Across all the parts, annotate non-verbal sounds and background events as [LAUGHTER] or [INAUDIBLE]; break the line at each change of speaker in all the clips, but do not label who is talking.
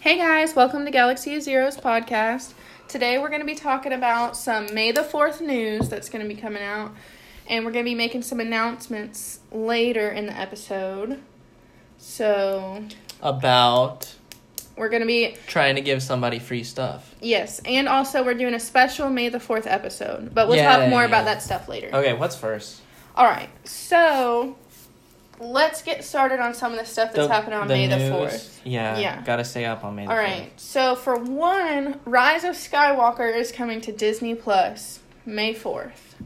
Hey guys, welcome to Galaxy of Zeroes podcast. Today we're going to be talking about some May the 4th news that's going to be coming out, and we're going to be making some announcements later in the episode. So,
About
we're going to be,
trying to give somebody free stuff.
yes, and also we're doing a special May the 4th episode, but we'll
Yeah,
talk more
yeah.
about that stuff later.
Okay, what's first?
All right, so let's get started on some of the stuff that's happening on May the 4th.
Yeah,
Yeah.
Gotta stay up on May the
All right. So for one, Rise of Skywalker is coming to Disney Plus May fourth.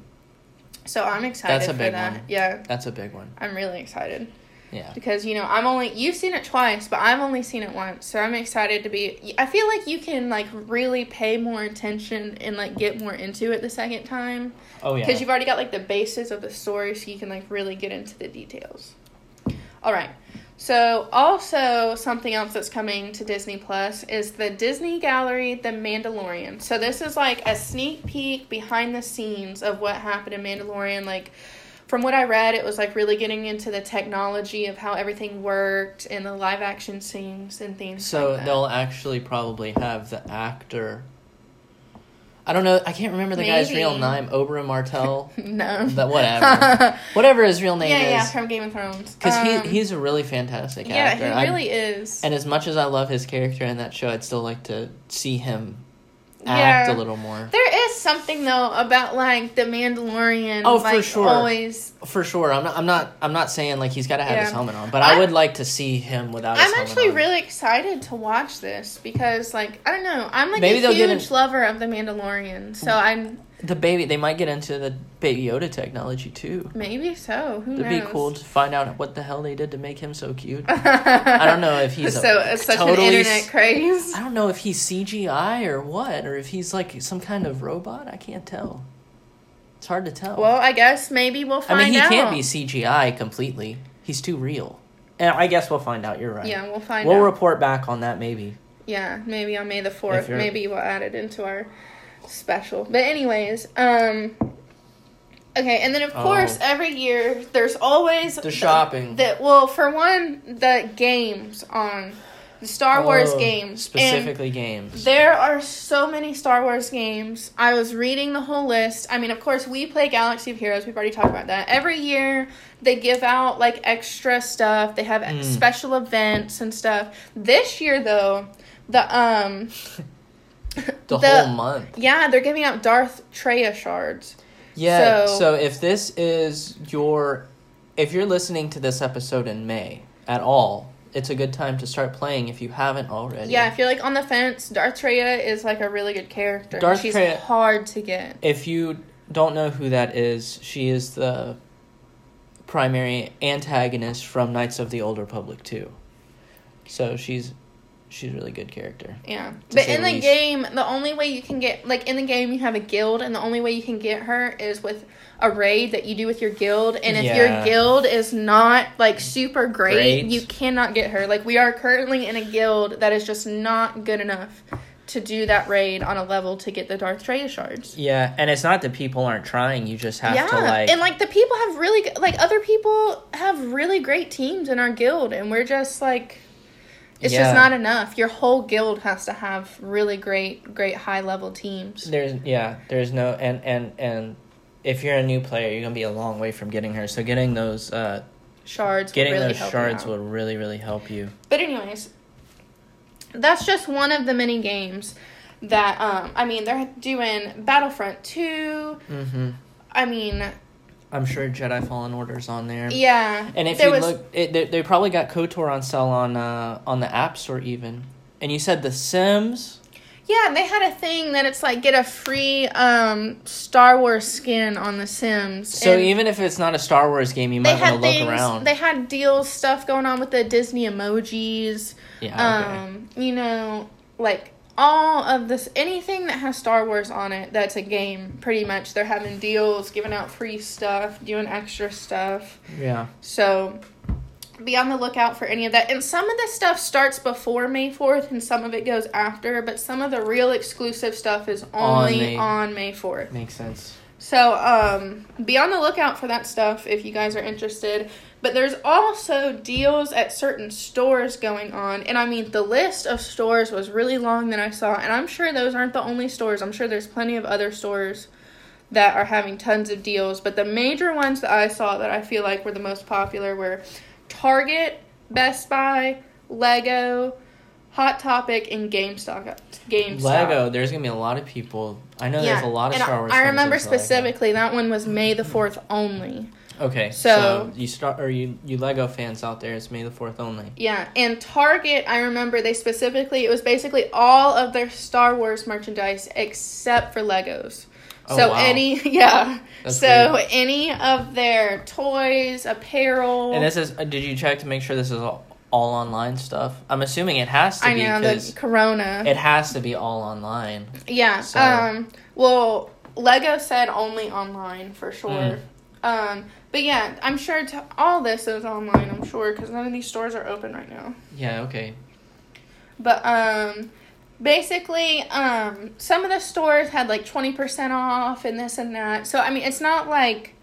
So I'm excited
That's a
for
big
that.
one.
Yeah,
That's a big one.
I'm really excited
Yeah.
because you know I'm only you've seen it twice, but I've only seen it once. So I'm excited to be. I feel like you can like really pay more attention and like get more into it the second time
Oh yeah.
because you've already got like the basis of the story, so you can like really get into the details. All right. So also something else that's coming to Disney Plus is the Disney Gallery The Mandalorian. So this is like a sneak peek behind the scenes of what happened in Mandalorian like from what I read, it was like really getting into the technology of how everything worked and the live action scenes and things.
so
like that.
they'll actually probably have the actor. I don't know. I can't remember the guy's real name. Oberyn Martell. [LAUGHS]
no,
But whatever. [LAUGHS] whatever his real name
is. yeah,
yeah,
from Game of Thrones.
Because
Um,
he he's a really fantastic
yeah,
actor.
he
I-
really is.
and as much as I love his character in that show, I'd still like to see him act
Yeah.
a little more.
There is something though about like the Mandalorian.
Oh, for sure.
Always,
For sure. I'm not. I'm not. I'm not saying like he's got to have his helmet on, but I,
I-
would like to see him without. His
I'm actually
on.
really excited to watch this because, like, I don't know, I'm like
Maybe
a huge
in-
lover of the Mandalorian, so mm. I'm
the baby. They might get into the Baby Yoda technology too.
maybe so. Who
It'd
knows?
be cool to find out what the hell they did to make him so cute. [LAUGHS]
I
don't know if he's a-
so it's such
totally
an internet craze.
I don't know if he's CGI or what, or if he's like some kind of robot. I can't tell. It's hard to tell.
Well, I guess maybe we'll find out.
I mean, he
out.
can't be CGI completely. He's too real. And I guess we'll find out. You're right.
Yeah, we'll find out.
We'll
out.
report back on that maybe.
Yeah, maybe on May the fourth. Maybe we'll add it into our special. But anyways, um Okay, and then of
Oh.
course every year there's always
The shopping.
The, well, for one, the games on the Star Wars
Oh,
games. And
Specifically games.
there are so many Star Wars games. I was reading the whole list. I mean, of course, we play Galaxy of Heroes. We've already talked about that. Every year, they give out like extra stuff. They have
Mm.
special events and stuff. This year, though, the um, [LAUGHS]
the,
the-
whole month.
yeah, they're giving out Darth Traya shards.
Yeah.
So-
So, if this is your, if you're listening to this episode in May at all, it's a good time to start playing if you haven't already.
Yeah, if you're like on the fence, Darth Traya is like a really good character.
Darth
She's
Traya-
hard to get.
If you don't know who that is, she is the primary antagonist from Knights of the Old Republic two. So she's she's a really good character.
Yeah. But in
the least.
game, the only way you can get like in the game you have a guild and the only way you can get her is with a raid that you do with your guild and if your guild is not like super great,
Great.
you cannot get her. Like we are currently in a guild that is just not good enough to do that raid on a level to get the Darth Traya shards.
Yeah, and it's not that people aren't trying. You just have
yeah,
to like.
and like the people have really like other people have really great teams in our guild, and we're just like, it's
Yeah.
just not enough. Your whole guild has to have really great, great high level teams.
There's yeah, there's no and and and if you're a new player, you're gonna be a long way from getting her. So getting those uh
Shards, will
getting
really
those shards will really really help you.
But anyways, that's just one of the many games that um. I mean, they're doing Battlefront two.
Mm-hmm.
I mean,
I'm sure Jedi Fallen Order's on there.
yeah.
And if you
was,
look, it, they, they probably got Kotor on sale on uh on the App Store even. And you said The Sims.
Yeah, they had a thing that it's like get a free um Star Wars skin on The Sims.
So
and
even if it's not a Star Wars game, you might want to look around.
They had deals stuff going on with the Disney emojis.
yeah. Okay.
Um, you know, like all of this anything that has Star Wars on it that's a game, pretty much they're having deals, giving out free stuff, doing extra stuff.
yeah.
So be on the lookout for any of that. And some of the stuff starts before May 4th and some of it goes after, but some of the real exclusive stuff is only
May-
on May 4th.
Makes sense.
So, um, be on the lookout for that stuff if you guys are interested. But there's also deals at certain stores going on. And I mean, the list of stores was really long that I saw. And I'm sure those aren't the only stores. I'm sure there's plenty of other stores that are having tons of deals. But the major ones that I saw that I feel like were the most popular were Target, Best Buy, Lego, Hot Topic, and GameStop. GameStop.
Lego. There's gonna be a lot of people. I know there's a lot of
and
Star Wars.
I remember
into Lego.
specifically that one was May the fourth only.
Okay,
So-
so, you start or you you Lego fans out there, it's May the Fourth only.
Yeah, and Target, I remember they specifically, it was basically all of their Star Wars merchandise except for Legos.
Oh,
so
wow.
any, [LAUGHS] yeah.
That's
so
weird.
any of their toys, apparel.
And this is. uh, Did you check to make sure this is all, all online stuff? I'm assuming it has to
I
be
know
because
the Corona.
it has to be all online.
yeah.
so-
Um. Well, Lego said only online for sure.
Mm.
Um. But yeah, I'm sure t- all this is online. I'm sure because none of these stores are open right now.
Yeah. Okay.
But um basically um some of the stores had like 20% off and this and that. So I mean it's not like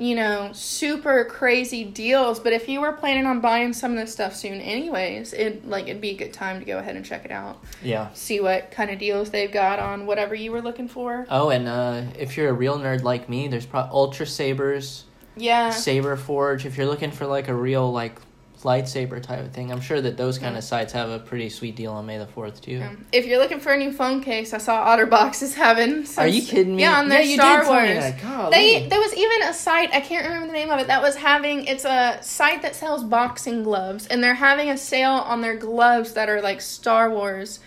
you know, super crazy deals, but if you were planning on buying some of this stuff soon anyways, it like it'd be a good time to go ahead and check it out.
Yeah.
See what kind of deals they've got on whatever you were looking for.
Oh, and uh, if you're a real nerd like me, there's pro- Ultra Sabers,
Yeah.
Saber Forge. If you're looking for like a real like lightsaber type of thing, I'm sure that those kind of sites have a pretty sweet deal on May the Fourth too.
Um, if you're looking for a new phone case, I saw OtterBox is having. Some,
Are you kidding me?
Yeah, on their
you
Star
did tell me
Wars. They there was even a site I can't remember the name of it that was having it's a site that sells boxing gloves and they're having a sale on their gloves that are like Star Wars.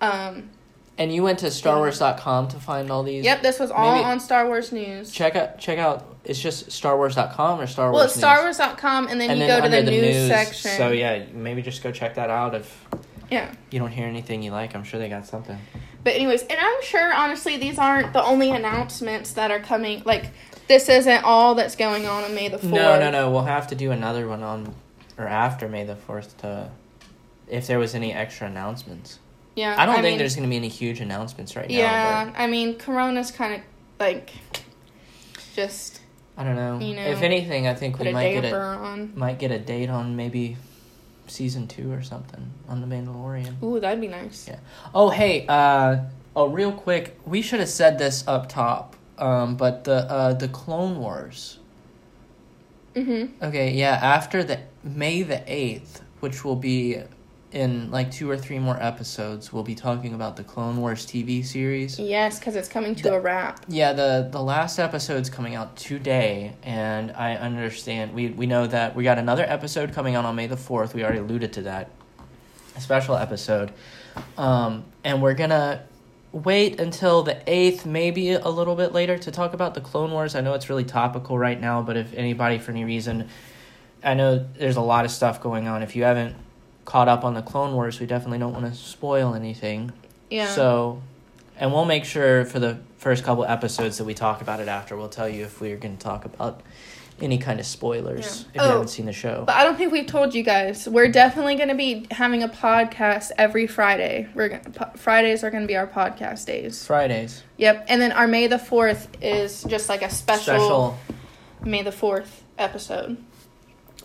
Um,
and you went to StarWars.com to find all these.
yep, this was all
Maybe-
on Star Wars News.
Check out. Check out. It's just StarWars.com or Star Wars.
well, it's
News?
StarWars.com and then
and
you
then
go to
under
the, news, section.
So yeah, maybe just go check that out if
yeah.
you don't hear anything you like. I'm sure they got something.
But anyways, and I'm sure honestly these aren't the only announcements that are coming. Like this isn't all that's going on on May the fourth.
No, no, no. We'll have to do another one on or after May the fourth to if there was any extra announcements.
Yeah,
I don't think
mean,
there's gonna be any huge announcements right now.
Yeah, I mean, Corona's kind of like just
I don't know.
You know,
if anything, I think we might get a
on.
might get a date on maybe season two or something on the Mandalorian.
Ooh, that'd be nice.
Yeah. Oh hey, uh, oh real quick, we should have said this up top. Um, but the uh the Clone Wars.
Mm-hmm.
Okay, yeah, after the May the 8th, which will be in like two or three more episodes, we'll be talking about the Clone Wars TV series.
Yes, because it's coming to
The-
a wrap.
Yeah, the the last episode's coming out today, and I understand we we know that we got another episode coming out on May the 4th. We already alluded to that. A special episode. Um, and we're gonna wait until the 8th, maybe a little bit later, to talk about the Clone Wars. I know it's really topical right now, but if anybody, for any reason, I know there's a lot of stuff going on. If you haven't caught up on the Clone Wars, we definitely don't want to spoil anything.
Yeah.
So, and we'll make sure for the first couple episodes that we talk about it after, we'll tell you if we're going to talk about any kind of spoilers
Yeah.
if you
Oh,
haven't seen the show.
but I don't think we've told you guys. We're definitely going to be having a podcast every Friday. We're gonna, po- Fridays are going to be our podcast days.
Fridays.
Yep, and then our May the Fourth is just like a special,
Special.
May the Fourth episode.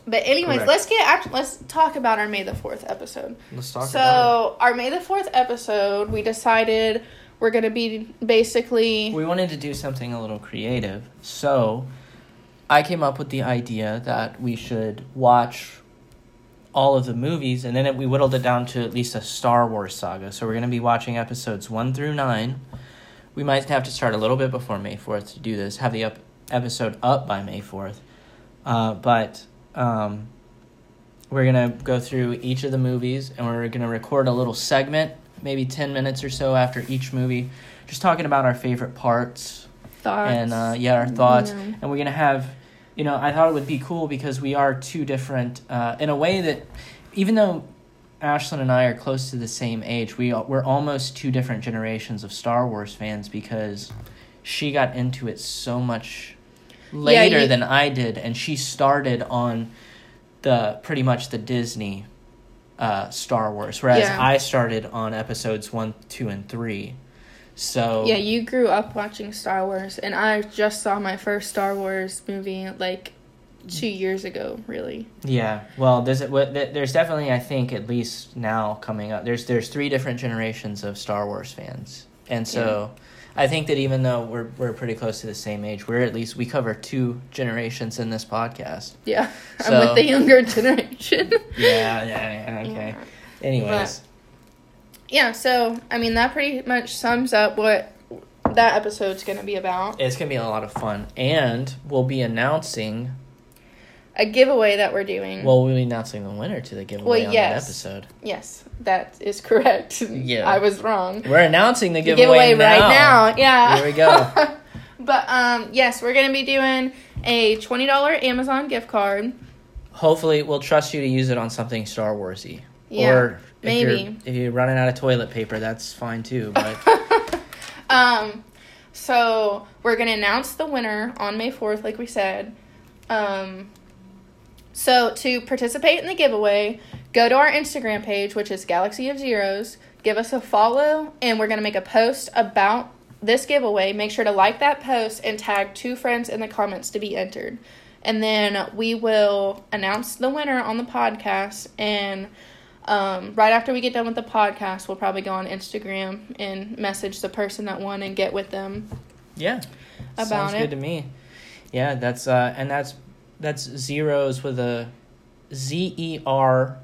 But anyways,
Correct.
let's get act- let's talk about our May the Fourth episode.
Let's talk about it.
So our May the Fourth episode, we decided we're gonna be basically.
We wanted to do something a little creative. So, I came up with the idea that we should watch all of the movies and then we whittled it down to at least a Star Wars saga. So, we're going to be watching episodes 1 through 9. We might have to start a little bit before May 4th to do this, have the up- episode up by May 4th. Uh, but um, we're going to go through each of the movies and we're going to record a little segment, maybe 10 minutes or so after each movie, just talking about our favorite parts
thoughts.
and uh, yeah, our thoughts.
know.
And we're gonna have, you know, I thought it would be cool because we are two different uh, in a way that, even though Ashlyn and I are close to the same age, we are, we're almost two different generations of Star Wars fans because she got into it so much later
you-
than I did, and she started on the pretty much the Disney. Uh, Star Wars, whereas
Yeah.
I started on episodes one, two, and three. So
Yeah, you grew up watching Star Wars, and I just saw my first Star Wars movie like two years ago, really.
Yeah, well, there's there's definitely I think at least now coming up. There's there's three different generations of Star Wars fans, and so I think that even though we're we're pretty close to the same age, we're at least we cover two generations in this podcast.
Yeah,
So-
I'm with the younger [LAUGHS] generation.
Yeah, yeah, yeah okay. Anyways,
yeah, so I mean that pretty much sums up what that episode's gonna be about.
it's gonna be a lot of fun, and we'll be announcing.
A giveaway that we're doing.
Well, we'll be announcing the winner to the giveaway
Well,
on
yes.
that episode.
yes, that is correct.
Yeah.
I was wrong.
We're announcing the
The
giveaway,
right now. Yeah.
Here we go. [LAUGHS]
but um, yes, we're gonna be doing a twenty dollar Amazon gift card.
Hopefully, we'll trust you to use it on something Star Warsy.
Yeah,
or if
maybe.
You're, if you're running out of toilet paper, that's fine too. But [LAUGHS]
Um, so we're gonna announce the winner on May fourth, like we said. Um, so to participate in the giveaway, go to our Instagram page, which is Galaxy of Zeroes. Give us a follow, and we're gonna make a post about this giveaway. Make sure to like that post and tag two friends in the comments to be entered. And then we will announce the winner on the podcast. And um, right after we get done with the podcast, we'll probably go on Instagram and message the person that won and get with them.
yeah,
About
sounds
it.
good to me. Yeah, that's uh, and that's that's zeroes with a Z E R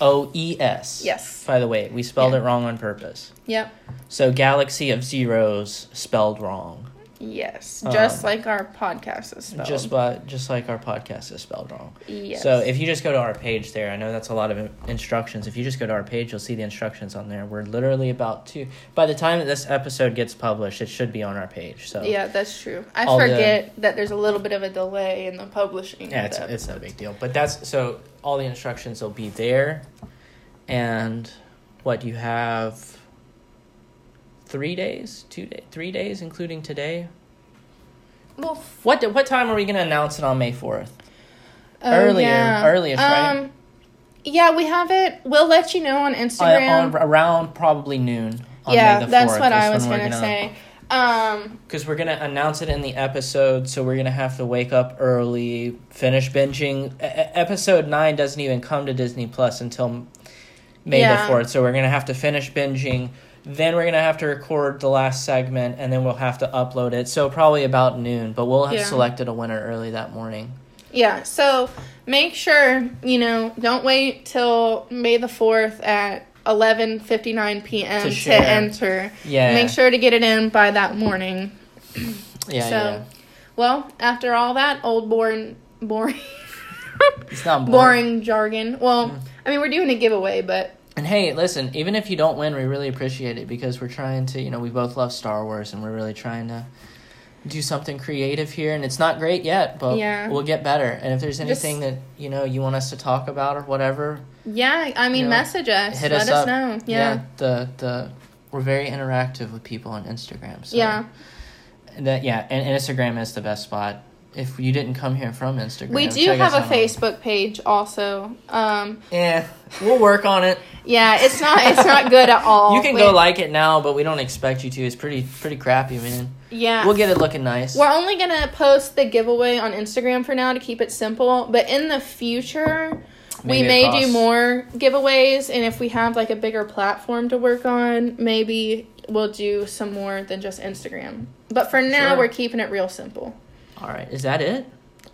O E S.
Yes.
By the way, we spelled
Yeah.
it wrong on purpose.
Yep.
So galaxy of zeroes spelled wrong.
Yes. Just
Um,
like our podcast is spelled.
Just by, just like our podcast is spelled wrong.
yes.
So if you just go to our page there, I know that's a lot of instructions. If you just go to our page, you'll see the instructions on there. We're literally about to. By the time that this episode gets published, it should be on our page. So
yeah, that's true. I
all the-
forget that there's a little bit of a delay in the publishing.
yeah, it's it's no big deal. But that's so all the instructions will be there, and what you have. Three days, two day, three days, including today.
Well,
What what time are we gonna announce it on May fourth?
Oh,
Earlier-
yeah.
earliest, right?
Um, yeah, we have it. We'll let you know on Instagram.
on, around probably noon. On
yeah,
May the
that's
4th
what I was
we're
gonna, say. Um,
because we're gonna announce it in the episode, so we're gonna have to wake up early, finish binging. E- episode nine doesn't even come to Disney Plus until May
Yeah.
the fourth, so we're gonna have to finish binging. Then we're gonna have to record the last segment, and then we'll have to upload it. So probably about noon, but we'll have
Yeah.
selected a winner early that morning.
yeah, so make sure you know. Don't wait till May the fourth at eleven fifty nine p.m.
To
to, enter.
Yeah,
Make sure to get it in by that morning.
Yeah,
so,
yeah.
well, after all that old boring, boring,
It's not boring.
boring jargon. Well,
Mm.
I mean, we're doing a giveaway, but
And hey, listen, even if you don't win, we really appreciate it because we're trying to, you know, we both love Star Wars and we're really trying to do something creative here. And it's not great yet, but
Yeah.
we'll get better. And if there's
Just-
anything that, you know, you want us to talk about or whatever,
yeah, I mean,
You know,
message us.
hit
Let
us
us,
up.
know. Yeah.
the, the, we're very interactive with people on Instagram. So
Yeah.
That, yeah. And Instagram is the best spot. If you didn't come here from Instagram,
We do have a. Facebook page also. Um,
Yeah, we'll work on it.
yeah, it's not it's not good at all. [LAUGHS]
You can
We-
go like it now, but we don't expect you to. It's pretty pretty crappy, man.
Yeah.
We'll get it looking nice.
We're only gonna post the giveaway on Instagram for now to keep it simple. But in the future,
Maybe
we may
across-
do more giveaways, and if we have like a bigger platform to work on, maybe we'll do some more than just Instagram. But for now,
Sure.
we're keeping it real simple.
All right, is that it?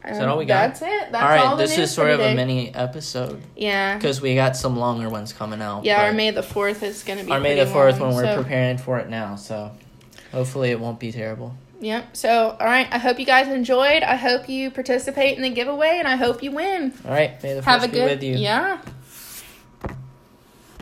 Is that
Um,
all we got?
That's it. That's
all right,
all
this is sort of a mini episode
Yeah.
because we got some longer ones coming out.
Yeah, our May the fourth is gonna be
our May the fourth when we're preparing for it now. So hopefully it won't be terrible.
Yep. So, all right. I hope you guys enjoyed. I hope you participate in the giveaway, and I hope you win.
All right, may the
Have a
be
good.
with you.
Yeah.